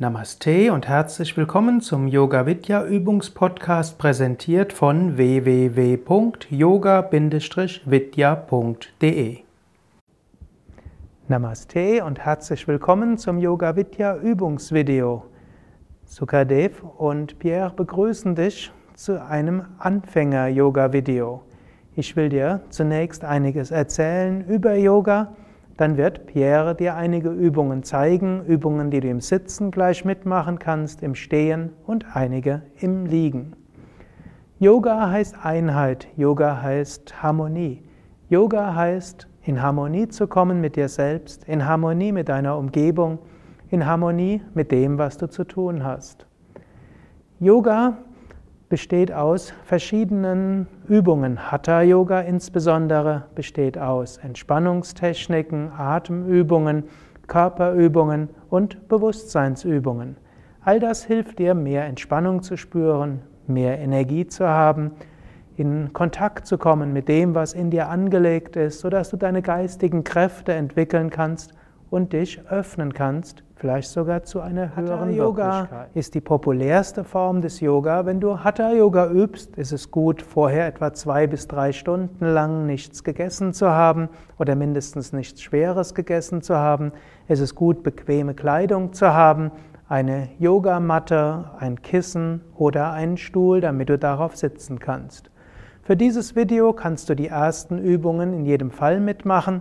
Namaste und herzlich willkommen zum Yoga Vidya Übungspodcast präsentiert von www.yoga-vidya.de. Namaste und herzlich willkommen zum Yoga Vidya Übungsvideo. Sukadev und Pierre begrüßen dich zu einem Anfänger-Yoga-Video. Ich will dir zunächst einiges erzählen über Yoga dann wird Pierre dir einige Übungen zeigen, Übungen, die du im Sitzen gleich mitmachen kannst, im Stehen und einige im Liegen. Yoga heißt Einheit, Yoga heißt Harmonie. Yoga heißt in Harmonie zu kommen mit dir selbst, in Harmonie mit deiner Umgebung, in Harmonie mit dem, was du zu tun hast. Yoga besteht aus verschiedenen Übungen. Hatha Yoga insbesondere besteht aus Entspannungstechniken, Atemübungen, Körperübungen und Bewusstseinsübungen. All das hilft dir, mehr Entspannung zu spüren, mehr Energie zu haben, in Kontakt zu kommen mit dem, was in dir angelegt ist, sodass du deine geistigen Kräfte entwickeln kannst und dich öffnen kannst vielleicht sogar zu einer höheren Hatha Yoga ist die populärste Form des Yoga. Wenn du Hatha Yoga übst, ist es gut, vorher etwa zwei bis drei Stunden lang nichts gegessen zu haben oder mindestens nichts Schweres gegessen zu haben. Es ist gut, bequeme Kleidung zu haben, eine Yogamatte, ein Kissen oder einen Stuhl, damit du darauf sitzen kannst. Für dieses Video kannst du die ersten Übungen in jedem Fall mitmachen.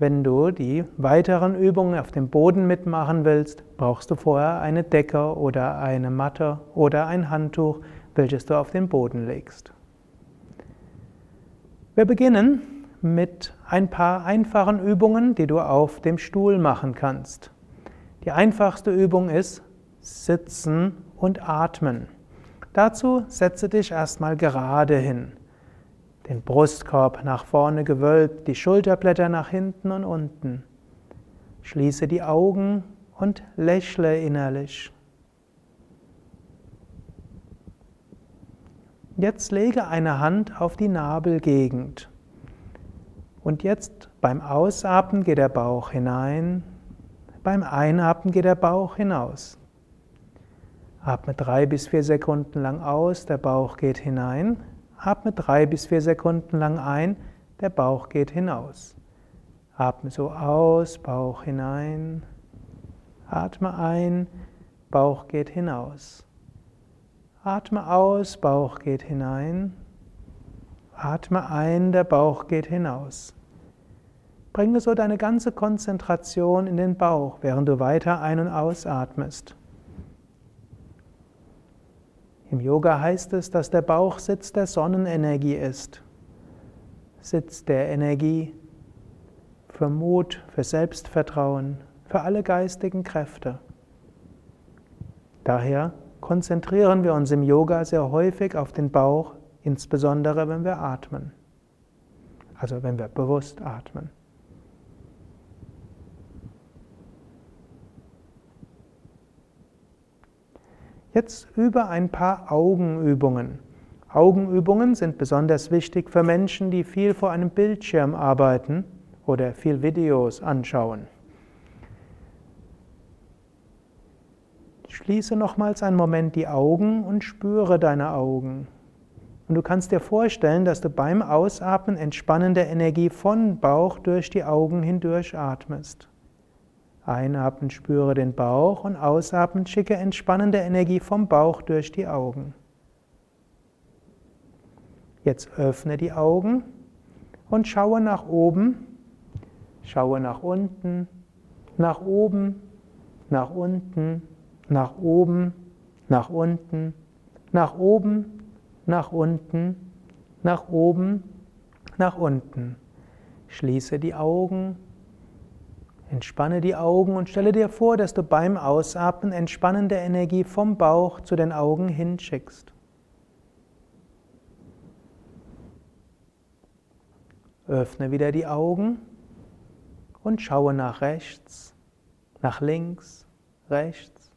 Wenn du die weiteren Übungen auf dem Boden mitmachen willst, brauchst du vorher eine Decke oder eine Matte oder ein Handtuch, welches du auf den Boden legst. Wir beginnen mit ein paar einfachen Übungen, die du auf dem Stuhl machen kannst. Die einfachste Übung ist Sitzen und Atmen. Dazu setze dich erstmal gerade hin den Brustkorb nach vorne gewölbt, die Schulterblätter nach hinten und unten. Schließe die Augen und lächle innerlich. Jetzt lege eine Hand auf die Nabelgegend. Und jetzt beim Ausatmen geht der Bauch hinein, beim Einatmen geht der Bauch hinaus. Atme drei bis vier Sekunden lang aus, der Bauch geht hinein. Atme drei bis vier Sekunden lang ein, der Bauch geht hinaus. Atme so aus, Bauch hinein. Atme ein, Bauch geht hinaus. Atme aus, Bauch geht hinein. Atme ein, der Bauch geht hinaus. Bringe so deine ganze Konzentration in den Bauch, während du weiter ein- und ausatmest. Im Yoga heißt es, dass der Bauch Sitz der Sonnenenergie ist. Sitz der Energie für Mut, für Selbstvertrauen, für alle geistigen Kräfte. Daher konzentrieren wir uns im Yoga sehr häufig auf den Bauch, insbesondere wenn wir atmen. Also wenn wir bewusst atmen. Jetzt über ein paar Augenübungen. Augenübungen sind besonders wichtig für Menschen, die viel vor einem Bildschirm arbeiten oder viel Videos anschauen. Schließe nochmals einen Moment die Augen und spüre deine Augen. Und du kannst dir vorstellen, dass du beim Ausatmen entspannende Energie von Bauch durch die Augen hindurch atmest. Einatmen spüre den Bauch und ausatmen schicke entspannende Energie vom Bauch durch die Augen. Jetzt öffne die Augen und schaue nach oben, schaue nach unten, nach oben, nach unten, nach oben, nach unten, nach oben, nach unten, nach oben, nach unten. Schließe die Augen Entspanne die Augen und stelle dir vor, dass du beim Ausatmen entspannende Energie vom Bauch zu den Augen hinschickst. Öffne wieder die Augen und schaue nach rechts, nach links, rechts,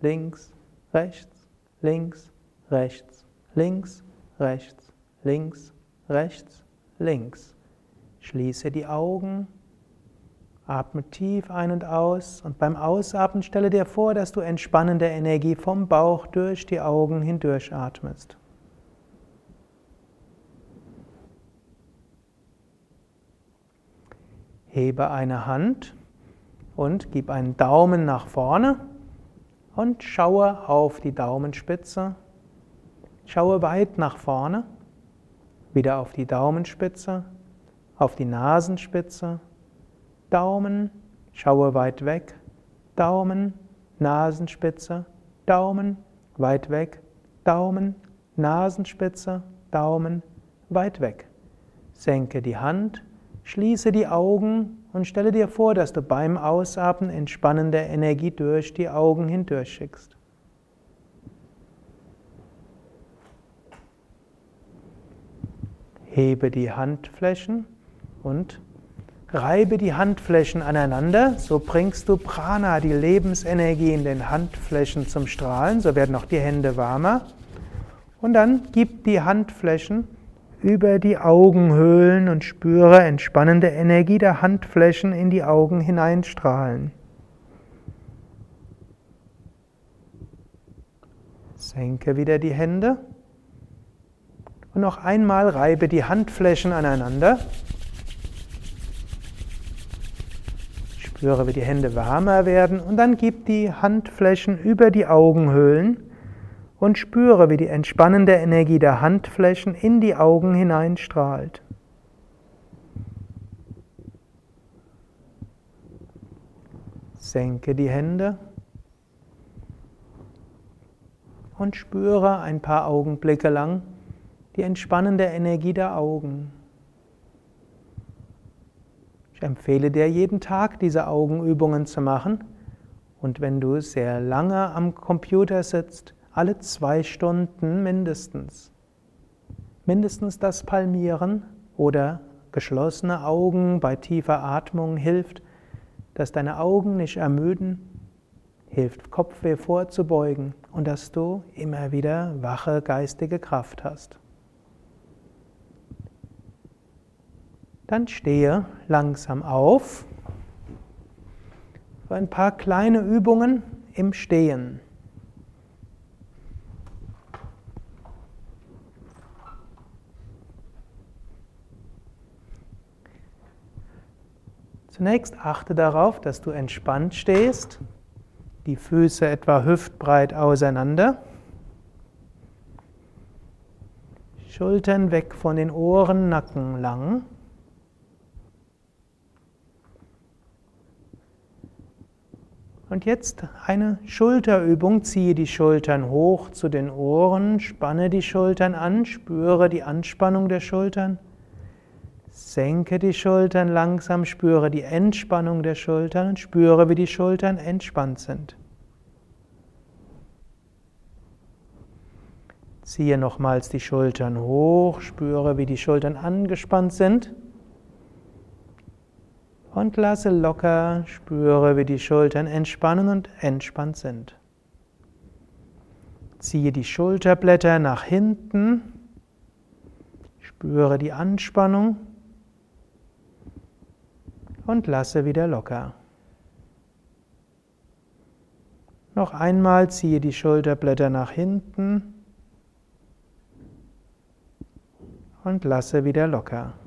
links, rechts, links, rechts, links, rechts, links, rechts, links. Schließe die Augen Atme tief ein und aus und beim Ausatmen stelle dir vor, dass du entspannende Energie vom Bauch durch die Augen hindurch atmest. Hebe eine Hand und gib einen Daumen nach vorne und schaue auf die Daumenspitze. Schaue weit nach vorne, wieder auf die Daumenspitze, auf die Nasenspitze Daumen, schaue weit weg, Daumen, Nasenspitze, Daumen, weit weg, Daumen, Nasenspitze, Daumen, weit weg. Senke die Hand, schließe die Augen und stelle dir vor, dass du beim Ausatmen entspannende Energie durch die Augen hindurch schickst. Hebe die Handflächen und Reibe die Handflächen aneinander, so bringst du Prana, die Lebensenergie in den Handflächen zum Strahlen, so werden auch die Hände warmer. Und dann gib die Handflächen über die Augenhöhlen und spüre entspannende Energie der Handflächen in die Augen hineinstrahlen. Senke wieder die Hände und noch einmal reibe die Handflächen aneinander. Spüre, wie die Hände wärmer werden und dann gib die Handflächen über die Augenhöhlen und spüre, wie die entspannende Energie der Handflächen in die Augen hineinstrahlt. Senke die Hände und spüre ein paar Augenblicke lang die entspannende Energie der Augen. Ich empfehle dir jeden Tag diese Augenübungen zu machen und wenn du sehr lange am Computer sitzt, alle zwei Stunden mindestens. Mindestens das Palmieren oder geschlossene Augen bei tiefer Atmung hilft, dass deine Augen nicht ermüden, hilft Kopfweh vorzubeugen und dass du immer wieder wache geistige Kraft hast. Dann stehe langsam auf. Für ein paar kleine Übungen im Stehen. Zunächst achte darauf, dass du entspannt stehst, die Füße etwa hüftbreit auseinander, Schultern weg von den Ohren, Nacken lang. Und jetzt eine Schulterübung. Ziehe die Schultern hoch zu den Ohren, spanne die Schultern an, spüre die Anspannung der Schultern. Senke die Schultern langsam, spüre die Entspannung der Schultern und spüre, wie die Schultern entspannt sind. Ziehe nochmals die Schultern hoch, spüre, wie die Schultern angespannt sind. Und lasse locker, spüre, wie die Schultern entspannen und entspannt sind. Ziehe die Schulterblätter nach hinten, spüre die Anspannung und lasse wieder locker. Noch einmal ziehe die Schulterblätter nach hinten und lasse wieder locker.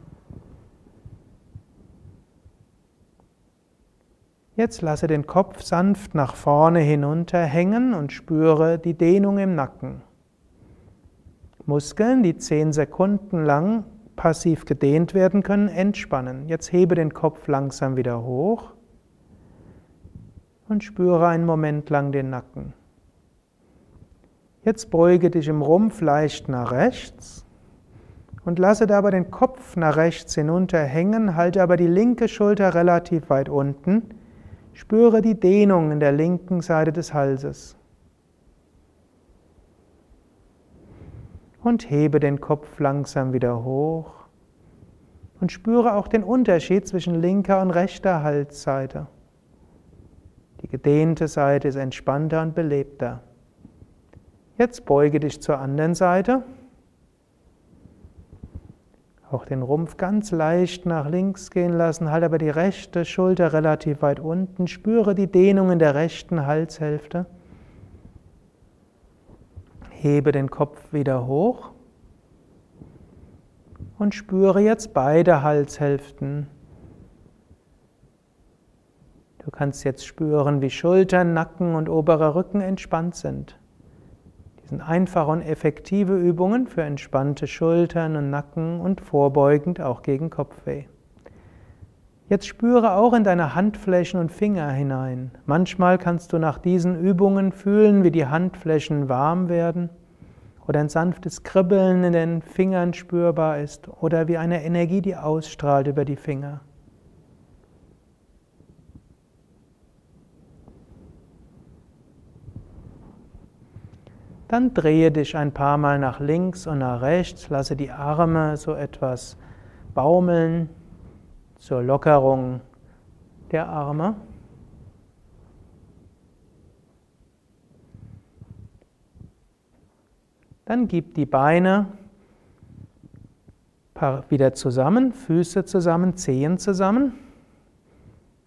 Jetzt lasse den Kopf sanft nach vorne hinunter hängen und spüre die Dehnung im Nacken. Muskeln, die zehn Sekunden lang passiv gedehnt werden können, entspannen. Jetzt hebe den Kopf langsam wieder hoch und spüre einen Moment lang den Nacken. Jetzt beuge dich im Rumpf leicht nach rechts und lasse dabei den Kopf nach rechts hinunter hängen, halte aber die linke Schulter relativ weit unten Spüre die Dehnung in der linken Seite des Halses. Und hebe den Kopf langsam wieder hoch. Und spüre auch den Unterschied zwischen linker und rechter Halsseite. Die gedehnte Seite ist entspannter und belebter. Jetzt beuge dich zur anderen Seite. Auch den Rumpf ganz leicht nach links gehen lassen, halte aber die rechte Schulter relativ weit unten. Spüre die Dehnung in der rechten Halshälfte. Hebe den Kopf wieder hoch und spüre jetzt beide Halshälften. Du kannst jetzt spüren, wie Schultern, Nacken und oberer Rücken entspannt sind sind einfache und effektive Übungen für entspannte Schultern und Nacken und vorbeugend auch gegen Kopfweh. Jetzt spüre auch in deine Handflächen und Finger hinein. Manchmal kannst du nach diesen Übungen fühlen, wie die Handflächen warm werden oder ein sanftes Kribbeln in den Fingern spürbar ist oder wie eine Energie, die ausstrahlt über die Finger. Dann drehe dich ein paar Mal nach links und nach rechts, lasse die Arme so etwas baumeln zur Lockerung der Arme. Dann gib die Beine wieder zusammen, Füße zusammen, Zehen zusammen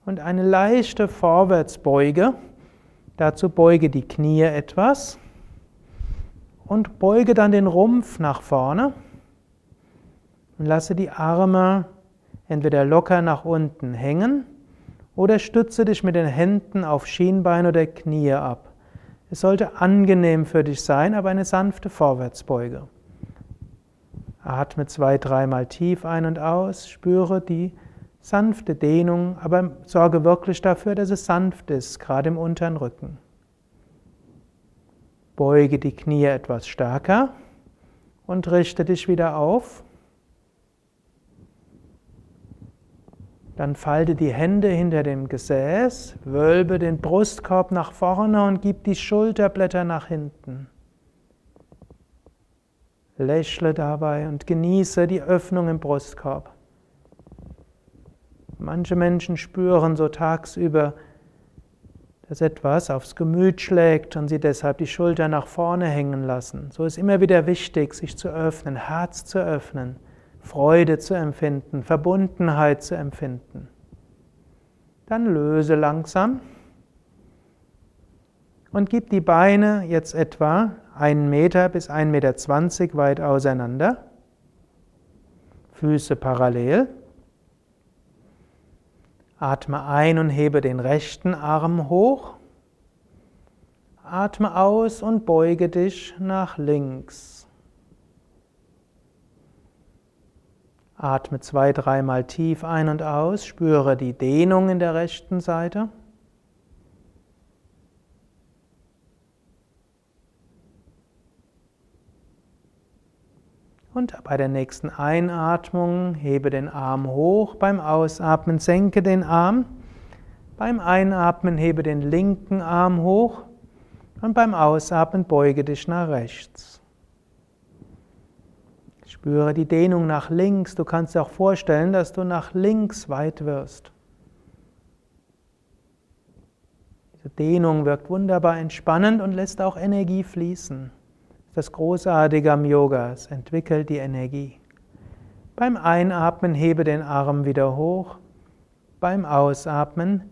und eine leichte Vorwärtsbeuge. Dazu beuge die Knie etwas und beuge dann den Rumpf nach vorne und lasse die Arme entweder locker nach unten hängen oder stütze dich mit den Händen auf Schienbein oder Knie ab. Es sollte angenehm für dich sein, aber eine sanfte Vorwärtsbeuge. Atme zwei, dreimal tief ein und aus, spüre die sanfte Dehnung, aber sorge wirklich dafür, dass es sanft ist, gerade im unteren Rücken. Beuge die Knie etwas stärker und richte dich wieder auf. Dann falte die Hände hinter dem Gesäß, wölbe den Brustkorb nach vorne und gib die Schulterblätter nach hinten. Lächle dabei und genieße die Öffnung im Brustkorb. Manche Menschen spüren so tagsüber, dass etwas aufs Gemüt schlägt und sie deshalb die Schulter nach vorne hängen lassen. So ist immer wieder wichtig, sich zu öffnen, Herz zu öffnen, Freude zu empfinden, Verbundenheit zu empfinden. Dann löse langsam und gib die Beine jetzt etwa 1 Meter bis 1,20 Meter weit auseinander. Füße parallel. Atme ein und hebe den rechten Arm hoch. Atme aus und beuge dich nach links. Atme zwei, dreimal tief ein und aus, spüre die Dehnung in der rechten Seite. Und bei der nächsten Einatmung hebe den Arm hoch, beim Ausatmen senke den Arm. Beim Einatmen hebe den linken Arm hoch und beim Ausatmen beuge dich nach rechts. Spüre die Dehnung nach links. Du kannst dir auch vorstellen, dass du nach links weit wirst. Diese Dehnung wirkt wunderbar entspannend und lässt auch Energie fließen. Das Großartige am Yoga, es entwickelt die Energie. Beim Einatmen hebe den Arm wieder hoch, beim Ausatmen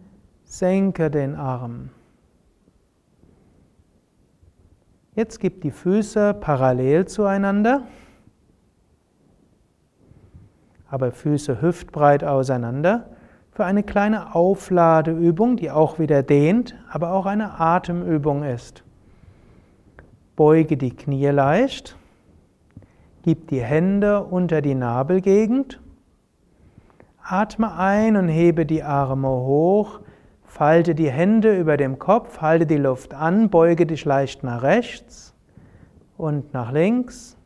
senke den Arm. Jetzt gib die Füße parallel zueinander, aber Füße hüftbreit auseinander für eine kleine Aufladeübung, die auch wieder dehnt, aber auch eine Atemübung ist. Beuge die Knie leicht, gib die Hände unter die Nabelgegend, atme ein und hebe die Arme hoch, falte die Hände über dem Kopf, halte die Luft an, beuge dich leicht nach rechts und nach links.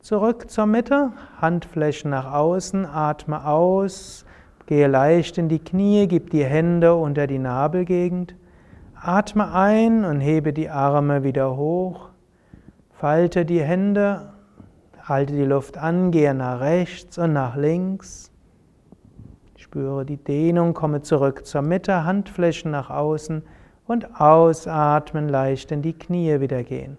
Zurück zur Mitte, Handflächen nach außen, atme aus, gehe leicht in die Knie, gib die Hände unter die Nabelgegend. Atme ein und hebe die Arme wieder hoch. Falte die Hände, halte die Luft an, gehe nach rechts und nach links. Spüre die Dehnung, komme zurück zur Mitte, Handflächen nach außen und ausatmen, leicht in die Knie wieder gehen.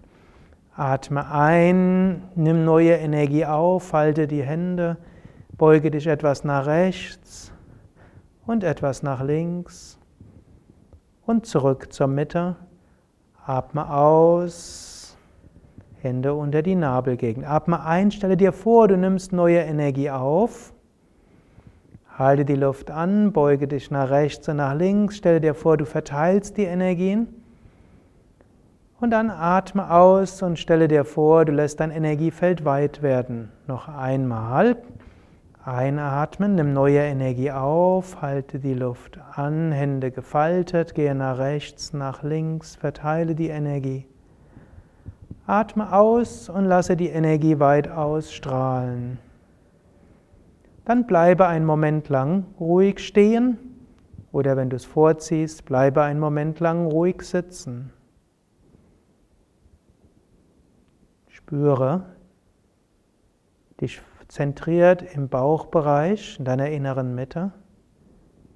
Atme ein, nimm neue Energie auf, falte die Hände, beuge dich etwas nach rechts und etwas nach links und zurück zur Mitte. Atme aus, Hände unter die Nabelgegend. Atme ein, stelle dir vor, du nimmst neue Energie auf. Halte die Luft an, beuge dich nach rechts und nach links, stelle dir vor, du verteilst die Energien. Und dann atme aus und stelle dir vor, du lässt dein Energiefeld weit werden. Noch einmal. Einatmen, nimm neue Energie auf, halte die Luft an, Hände gefaltet, gehe nach rechts, nach links, verteile die Energie. Atme aus und lasse die Energie weit ausstrahlen. Dann bleibe einen Moment lang ruhig stehen oder wenn du es vorziehst, bleibe einen Moment lang ruhig sitzen. Spüre dich zentriert im Bauchbereich, in deiner inneren Mitte.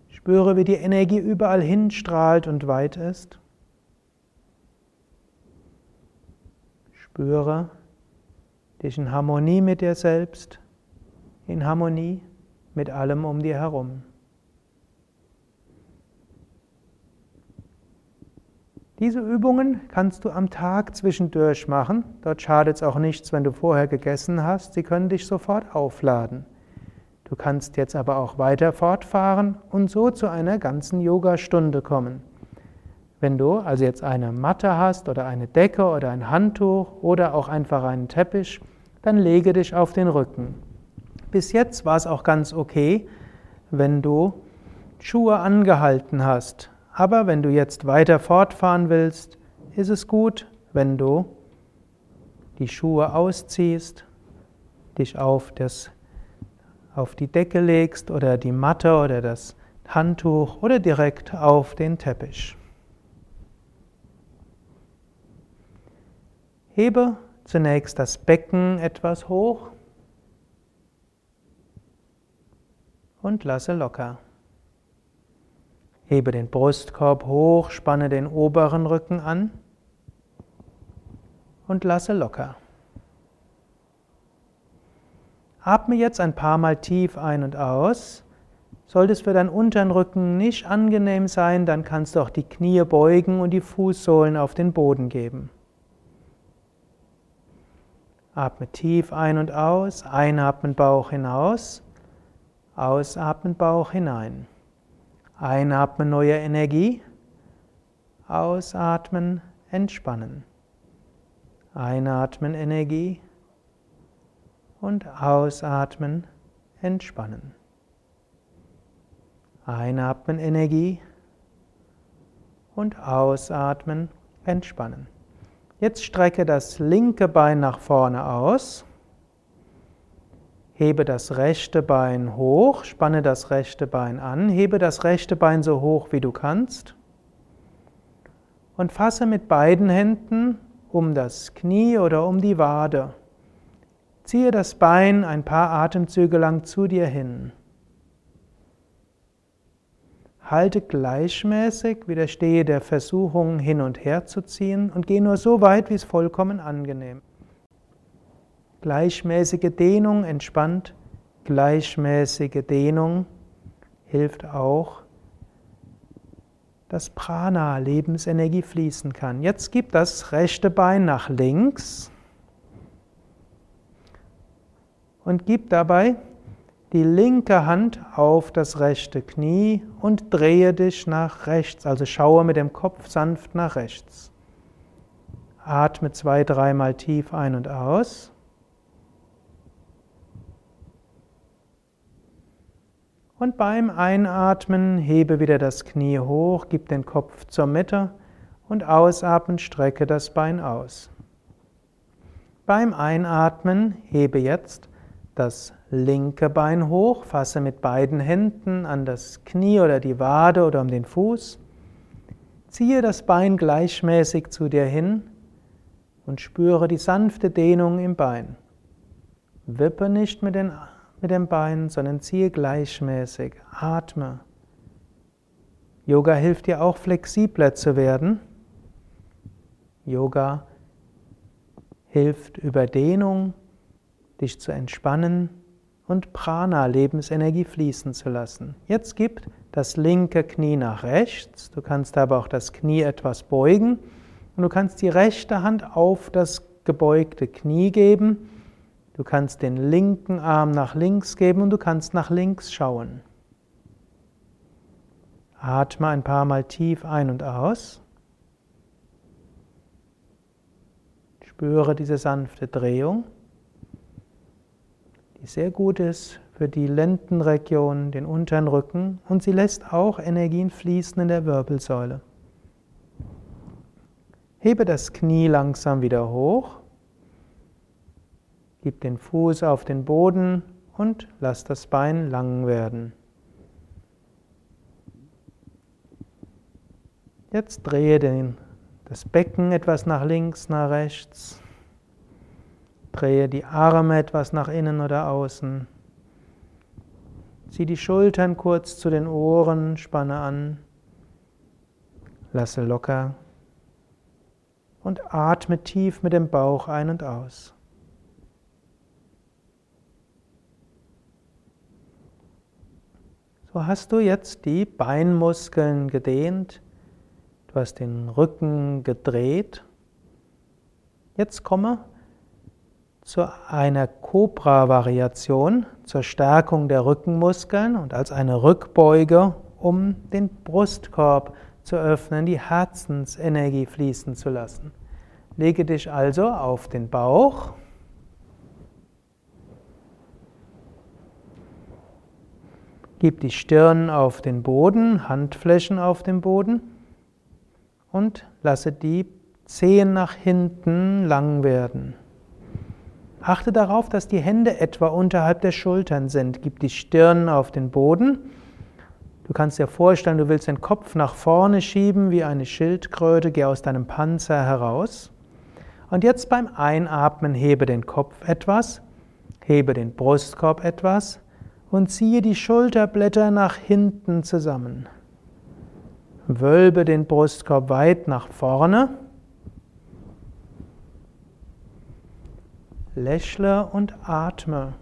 Spüre, wie die Energie überall hinstrahlt und weit ist. Spüre dich in Harmonie mit dir selbst, in Harmonie mit allem um dir herum. Diese Übungen kannst du am Tag zwischendurch machen. Dort schadet es auch nichts, wenn du vorher gegessen hast. Sie können dich sofort aufladen. Du kannst jetzt aber auch weiter fortfahren und so zu einer ganzen Yogastunde kommen. Wenn du also jetzt eine Matte hast oder eine Decke oder ein Handtuch oder auch einfach einen Teppich, dann lege dich auf den Rücken. Bis jetzt war es auch ganz okay, wenn du Schuhe angehalten hast aber wenn du jetzt weiter fortfahren willst, ist es gut, wenn du die Schuhe ausziehst, dich auf, das, auf die Decke legst oder die Matte oder das Handtuch oder direkt auf den Teppich. Hebe zunächst das Becken etwas hoch und lasse locker. Hebe den Brustkorb hoch, spanne den oberen Rücken an und lasse locker. Atme jetzt ein paar Mal tief ein und aus. Sollte es für deinen unteren Rücken nicht angenehm sein, dann kannst du auch die Knie beugen und die Fußsohlen auf den Boden geben. Atme tief ein und aus, einatmen Bauch hinaus, ausatmen Bauch hinein. Einatmen neue Energie, ausatmen, entspannen. Einatmen Energie und ausatmen, entspannen. Einatmen Energie und ausatmen, entspannen. Jetzt strecke das linke Bein nach vorne aus. Hebe das rechte Bein hoch, spanne das rechte Bein an, hebe das rechte Bein so hoch wie du kannst und fasse mit beiden Händen um das Knie oder um die Wade. Ziehe das Bein ein paar Atemzüge lang zu dir hin. Halte gleichmäßig, widerstehe der Versuchung hin und her zu ziehen und geh nur so weit, wie es vollkommen angenehm ist. Gleichmäßige Dehnung entspannt. Gleichmäßige Dehnung hilft auch, dass Prana, Lebensenergie fließen kann. Jetzt gib das rechte Bein nach links und gib dabei die linke Hand auf das rechte Knie und drehe dich nach rechts, also schaue mit dem Kopf sanft nach rechts. Atme zwei, dreimal tief ein und aus. Und beim Einatmen hebe wieder das Knie hoch, gib den Kopf zur Mitte und ausatmen strecke das Bein aus. Beim Einatmen hebe jetzt das linke Bein hoch, fasse mit beiden Händen an das Knie oder die Wade oder um den Fuß. Ziehe das Bein gleichmäßig zu dir hin und spüre die sanfte Dehnung im Bein. Wippe nicht mit den mit den Beinen, sondern ziehe gleichmäßig, atme. Yoga hilft dir auch flexibler zu werden. Yoga hilft Überdehnung, dich zu entspannen und Prana, Lebensenergie fließen zu lassen. Jetzt gib das linke Knie nach rechts, du kannst aber auch das Knie etwas beugen und du kannst die rechte Hand auf das gebeugte Knie geben, du kannst den linken Arm nach links geben und du kannst nach links schauen. Atme ein paar Mal tief ein und aus. Spüre diese sanfte Drehung die sehr gut ist für die Lendenregion, den unteren Rücken und sie lässt auch Energien fließen in der Wirbelsäule. Hebe das Knie langsam wieder hoch, gib den Fuß auf den Boden und lass das Bein lang werden. Jetzt drehe den, das Becken etwas nach links, nach rechts. Drehe die Arme etwas nach innen oder außen. Zieh die Schultern kurz zu den Ohren, spanne an. Lasse locker. Und atme tief mit dem Bauch ein und aus. So hast du jetzt die Beinmuskeln gedehnt. Du hast den Rücken gedreht. Jetzt komme zu einer Cobra-Variation zur Stärkung der Rückenmuskeln und als eine Rückbeuge, um den Brustkorb zu öffnen, die Herzensenergie fließen zu lassen. Lege dich also auf den Bauch. Gib die Stirn auf den Boden, Handflächen auf dem Boden und lasse die Zehen nach hinten lang werden. Achte darauf, dass die Hände etwa unterhalb der Schultern sind. Gib die Stirn auf den Boden. Du kannst dir vorstellen, du willst den Kopf nach vorne schieben wie eine Schildkröte. Geh aus deinem Panzer heraus. Und jetzt beim Einatmen hebe den Kopf etwas, hebe den Brustkorb etwas und ziehe die Schulterblätter nach hinten zusammen. Wölbe den Brustkorb weit nach vorne Lächle und atme.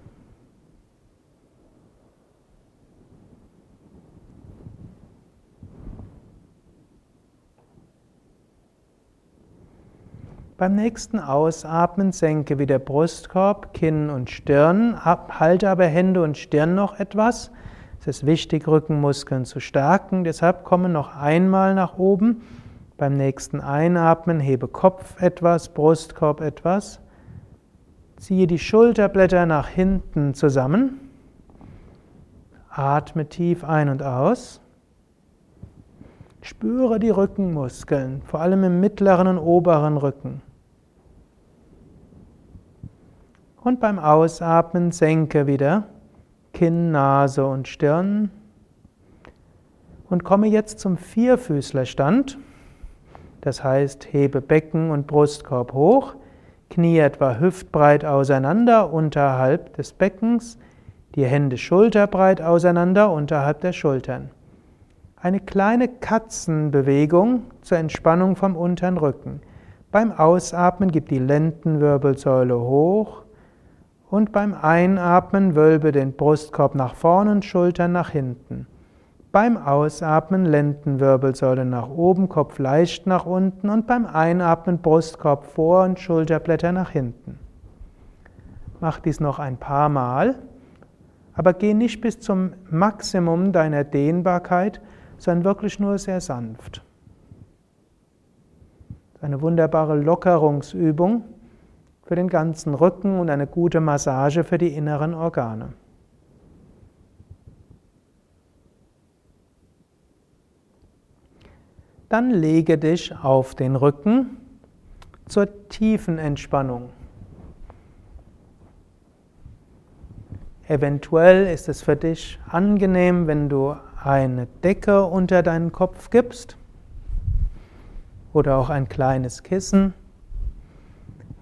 Beim nächsten Ausatmen senke wieder Brustkorb, Kinn und Stirn, halte aber Hände und Stirn noch etwas. Es ist wichtig, Rückenmuskeln zu stärken, deshalb komme noch einmal nach oben. Beim nächsten Einatmen hebe Kopf etwas, Brustkorb etwas. Ziehe die Schulterblätter nach hinten zusammen. Atme tief ein und aus. Spüre die Rückenmuskeln, vor allem im mittleren und oberen Rücken. Und beim Ausatmen senke wieder Kinn, Nase und Stirn. Und komme jetzt zum Vierfüßlerstand. Das heißt, hebe Becken und Brustkorb hoch. Knie etwa hüftbreit auseinander unterhalb des Beckens, die Hände schulterbreit auseinander unterhalb der Schultern. Eine kleine Katzenbewegung zur Entspannung vom unteren Rücken. Beim Ausatmen gib die Lendenwirbelsäule hoch und beim Einatmen wölbe den Brustkorb nach vorne und Schultern nach hinten. Beim Ausatmen Lendenwirbelsäule nach oben, Kopf leicht nach unten und beim Einatmen Brustkorb vor und Schulterblätter nach hinten. Mach dies noch ein paar Mal, aber geh nicht bis zum Maximum deiner Dehnbarkeit, sondern wirklich nur sehr sanft. Eine wunderbare Lockerungsübung für den ganzen Rücken und eine gute Massage für die inneren Organe. Dann lege dich auf den Rücken zur tiefen Entspannung. Eventuell ist es für dich angenehm, wenn du eine Decke unter deinen Kopf gibst oder auch ein kleines Kissen.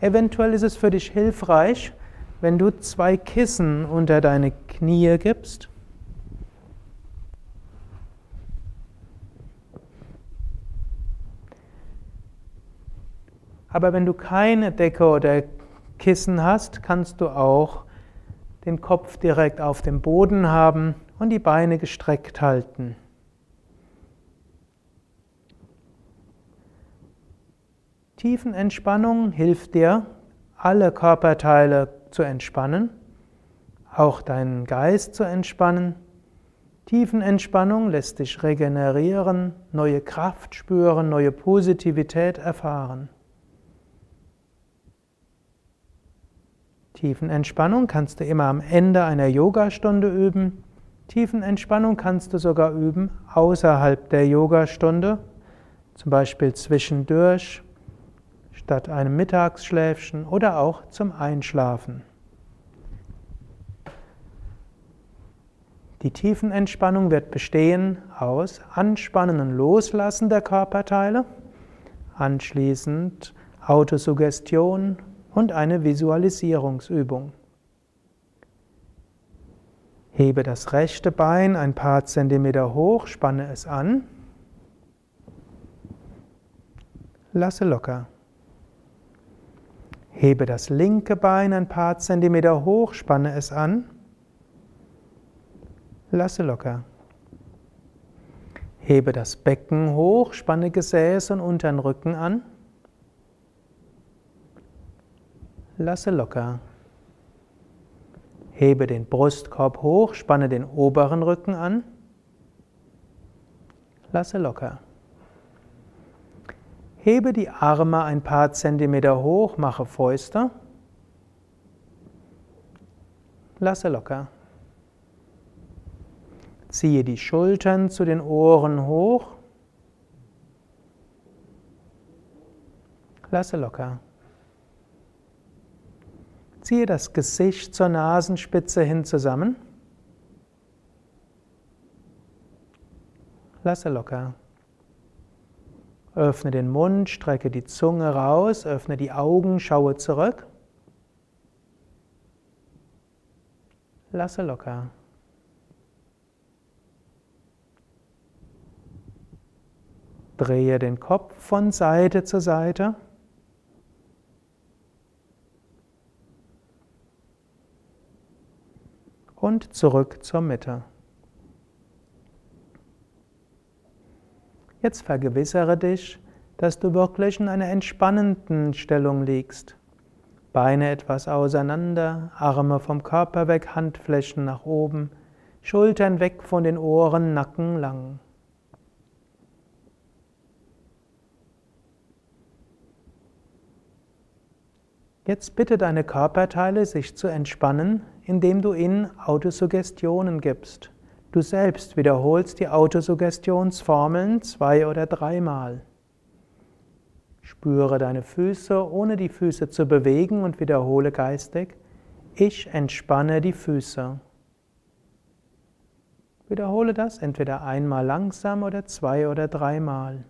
Eventuell ist es für dich hilfreich, wenn du zwei Kissen unter deine Knie gibst Aber wenn du keine Decke oder Kissen hast, kannst du auch den Kopf direkt auf dem Boden haben und die Beine gestreckt halten. Tiefenentspannung hilft dir, alle Körperteile zu entspannen, auch deinen Geist zu entspannen. Tiefenentspannung lässt dich regenerieren, neue Kraft spüren, neue Positivität erfahren. Tiefenentspannung kannst du immer am Ende einer Yogastunde üben. Tiefenentspannung kannst du sogar üben außerhalb der Yogastunde, zum Beispiel zwischendurch statt einem Mittagsschläfchen oder auch zum Einschlafen. Die Tiefenentspannung wird bestehen aus Anspannen und Loslassen der Körperteile, anschließend Autosuggestion und eine Visualisierungsübung. Hebe das rechte Bein ein paar Zentimeter hoch, spanne es an, lasse locker. Hebe das linke Bein ein paar Zentimeter hoch, spanne es an. Lasse locker. Hebe das Becken hoch, spanne Gesäß und unteren Rücken an. Lasse locker. Hebe den Brustkorb hoch, spanne den oberen Rücken an. Lasse locker. Hebe die Arme ein paar Zentimeter hoch, mache Fäuste. Lasse locker. Ziehe die Schultern zu den Ohren hoch. Lasse locker. Ziehe das Gesicht zur Nasenspitze hin zusammen. Lasse locker. Öffne den Mund, strecke die Zunge raus, öffne die Augen, schaue zurück. Lasse locker. Drehe den Kopf von Seite zu Seite. Und zurück zur Mitte. Jetzt vergewissere dich, dass du wirklich in einer entspannenden Stellung liegst. Beine etwas auseinander, Arme vom Körper weg, Handflächen nach oben, Schultern weg von den Ohren, Nacken lang. Jetzt bitte deine Körperteile, sich zu entspannen, indem du ihnen Autosuggestionen gibst. Du selbst wiederholst die Autosuggestionsformeln zwei oder dreimal. Spüre deine Füße, ohne die Füße zu bewegen und wiederhole geistig, ich entspanne die Füße. Wiederhole das entweder einmal langsam oder zwei oder dreimal.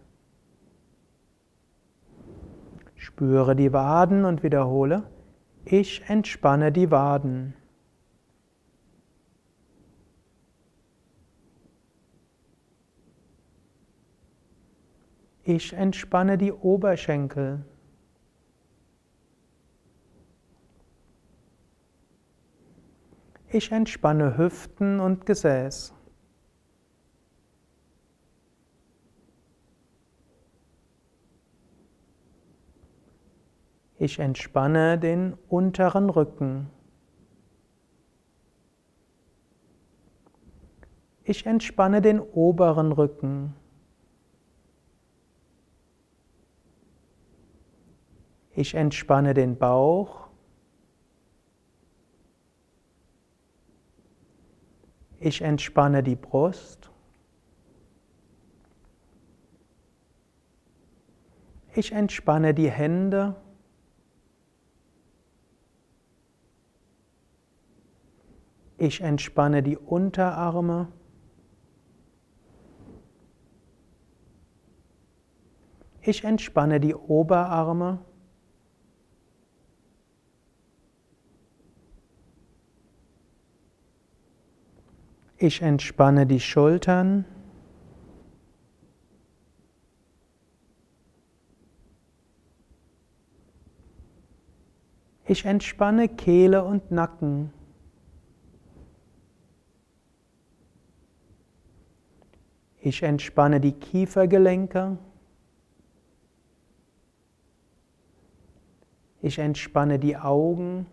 Spüre die Waden und wiederhole, ich entspanne die Waden. Ich entspanne die Oberschenkel. Ich entspanne Hüften und Gesäß. Ich entspanne den unteren Rücken. Ich entspanne den oberen Rücken. Ich entspanne den Bauch. Ich entspanne die Brust. Ich entspanne die Hände. Ich entspanne die Unterarme. Ich entspanne die Oberarme. Ich entspanne die Schultern. Ich entspanne Kehle und Nacken. Ich entspanne die Kiefergelenke. Ich entspanne die Augen.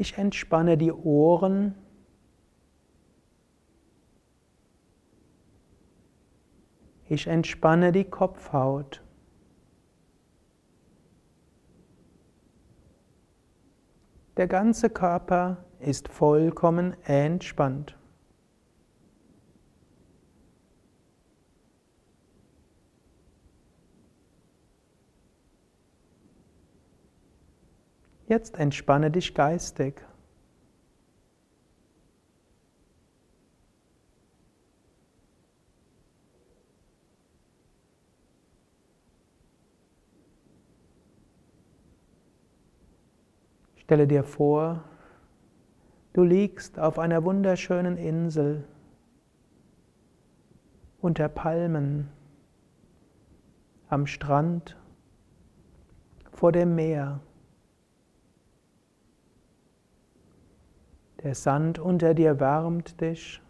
Ich entspanne die Ohren. Ich entspanne die Kopfhaut. Der ganze Körper ist vollkommen entspannt. Jetzt entspanne dich geistig. Stelle dir vor, du liegst auf einer wunderschönen Insel unter Palmen am Strand vor dem Meer. Der Sand unter dir wärmt dich.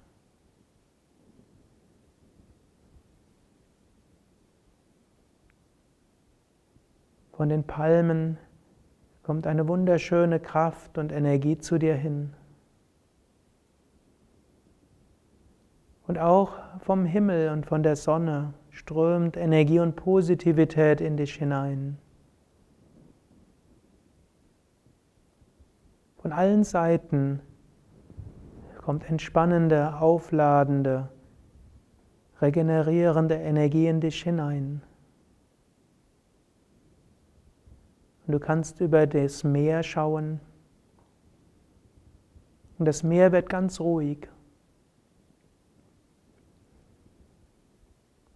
Von den Palmen kommt eine wunderschöne Kraft und Energie zu dir hin. Und auch vom Himmel und von der Sonne strömt Energie und Positivität in dich hinein. Von allen Seiten kommt entspannende, aufladende, regenerierende Energie in dich hinein. Und du kannst über das Meer schauen. Und das Meer wird ganz ruhig.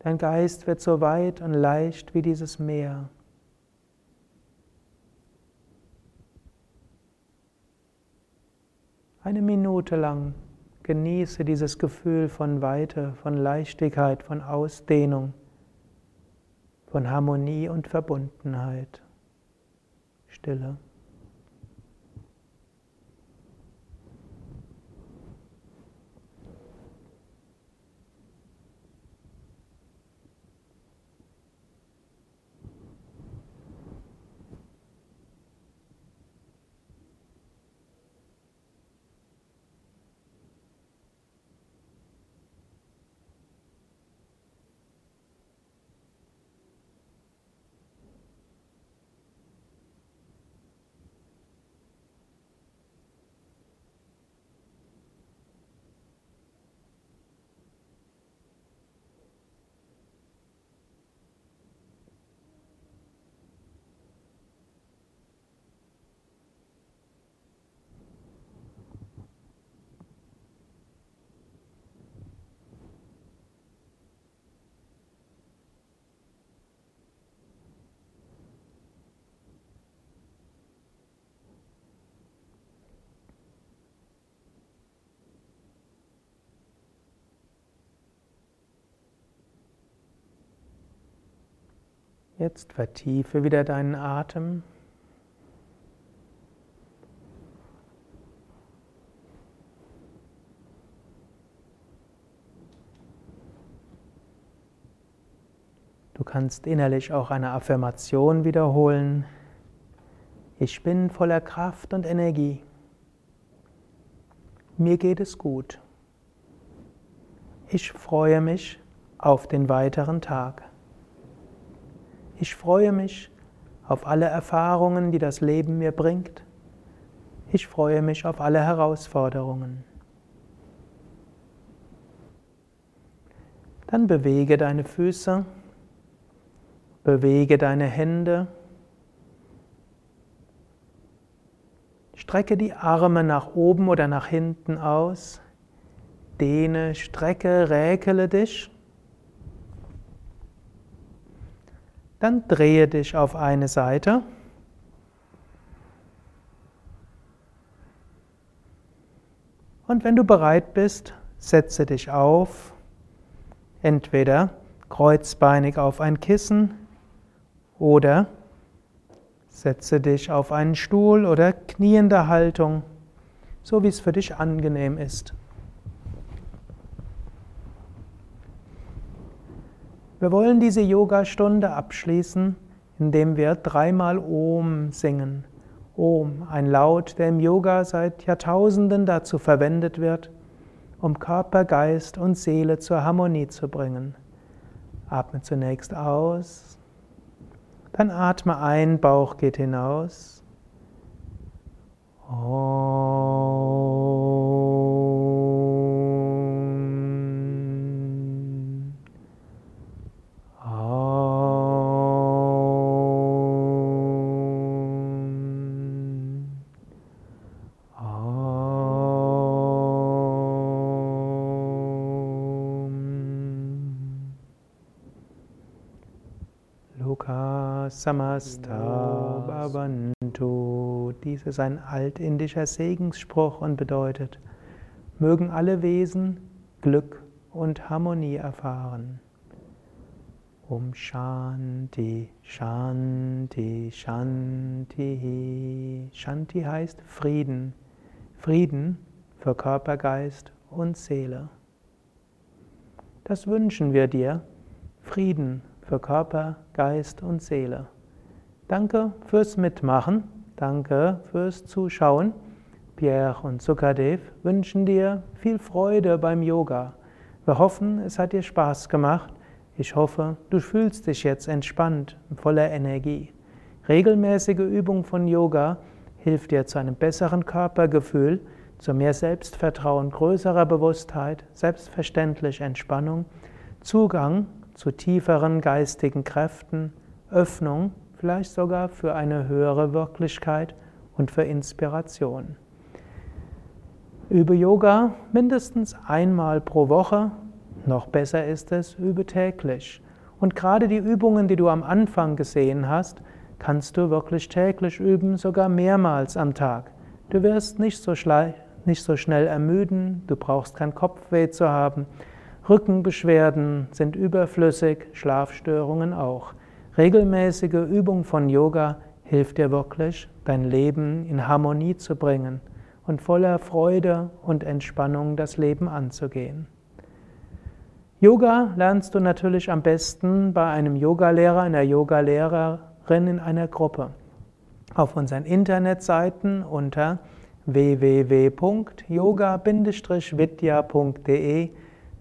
Dein Geist wird so weit und leicht wie dieses Meer. Eine Minute lang genieße dieses Gefühl von Weite, von Leichtigkeit, von Ausdehnung, von Harmonie und Verbundenheit. Stille. Jetzt vertiefe wieder deinen Atem. Du kannst innerlich auch eine Affirmation wiederholen. Ich bin voller Kraft und Energie. Mir geht es gut. Ich freue mich auf den weiteren Tag. Ich freue mich auf alle Erfahrungen, die das Leben mir bringt. Ich freue mich auf alle Herausforderungen. Dann bewege deine Füße, bewege deine Hände, strecke die Arme nach oben oder nach hinten aus, dehne, strecke, räkele dich. Dann drehe dich auf eine Seite. Und wenn du bereit bist, setze dich auf. Entweder kreuzbeinig auf ein Kissen oder setze dich auf einen Stuhl oder kniende Haltung, so wie es für dich angenehm ist. Wir wollen diese Yoga-Stunde abschließen, indem wir dreimal Om singen. Om, ein Laut, der im Yoga seit Jahrtausenden dazu verwendet wird, um Körper, Geist und Seele zur Harmonie zu bringen. Atme zunächst aus, dann atme ein, Bauch geht hinaus. Samasta Bhavantu. Dies ist ein altindischer Segensspruch und bedeutet, mögen alle Wesen Glück und Harmonie erfahren. Um Shanti, Shanti, Shanti. Shanti heißt Frieden. Frieden für Körper, Geist und Seele. Das wünschen wir dir. Frieden für Körper, Geist und Seele. Danke fürs Mitmachen, danke fürs Zuschauen. Pierre und Sukadev wünschen dir viel Freude beim Yoga. Wir hoffen, es hat dir Spaß gemacht. Ich hoffe, du fühlst dich jetzt entspannt, voller Energie. Regelmäßige Übung von Yoga hilft dir zu einem besseren Körpergefühl, zu mehr Selbstvertrauen, größerer Bewusstheit, selbstverständlich Entspannung, Zugang zu tieferen geistigen Kräften, Öffnung, vielleicht sogar für eine höhere Wirklichkeit und für Inspiration. Übe Yoga mindestens einmal pro Woche. Noch besser ist es, übe täglich. Und gerade die Übungen, die du am Anfang gesehen hast, kannst du wirklich täglich üben, sogar mehrmals am Tag. Du wirst nicht so, nicht so schnell ermüden, du brauchst kein Kopfweh zu haben. Rückenbeschwerden sind überflüssig, Schlafstörungen auch. Regelmäßige Übung von Yoga hilft dir wirklich, dein Leben in Harmonie zu bringen und voller Freude und Entspannung das Leben anzugehen. Yoga lernst du natürlich am besten bei einem Yogalehrer, einer Yogalehrerin in einer Gruppe. Auf unseren Internetseiten unter www.yoga-vidya.de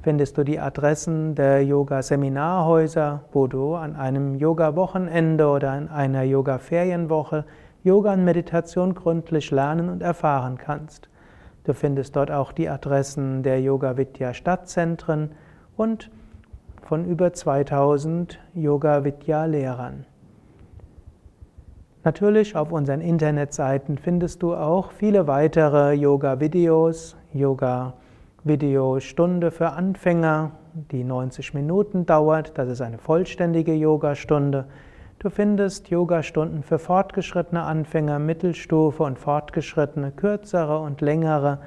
findest du die Adressen der Yoga-Seminarhäuser, wo du an einem Yoga-Wochenende oder an einer Yoga-Ferienwoche Yoga und Meditation gründlich lernen und erfahren kannst. Du findest dort auch die Adressen der Yoga Vidya Stadtzentren und von über 2000 Yoga Vidya Lehrern. Natürlich auf unseren Internetseiten findest du auch viele weitere Yoga Videos, Yoga Videostunde für Anfänger, die 90 Minuten dauert. Das ist eine vollständige Yogastunde. Du findest Yogastunden für fortgeschrittene Anfänger, Mittelstufe und fortgeschrittene, kürzere und längere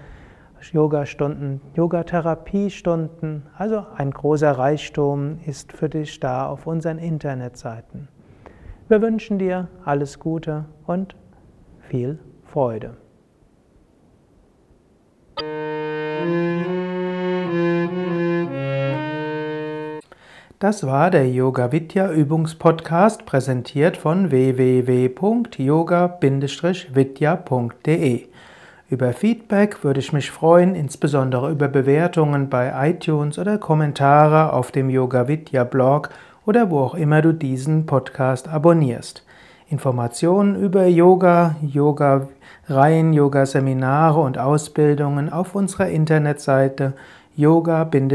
Yogastunden, Yogatherapiestunden. Also ein großer Reichtum ist für dich da auf unseren Internetseiten. Wir wünschen dir alles Gute und viel Freude. Das war der Yoga Vidya Übungspodcast, präsentiert von www.yoga-vidya.de. Über Feedback würde ich mich freuen, insbesondere über Bewertungen bei iTunes oder Kommentare auf dem Yoga Vidya Blog oder wo auch immer du diesen Podcast abonnierst. Informationen über Yoga, Yoga-Reihen, Yoga-Seminare und Ausbildungen auf unserer Internetseite yoga-vidya.de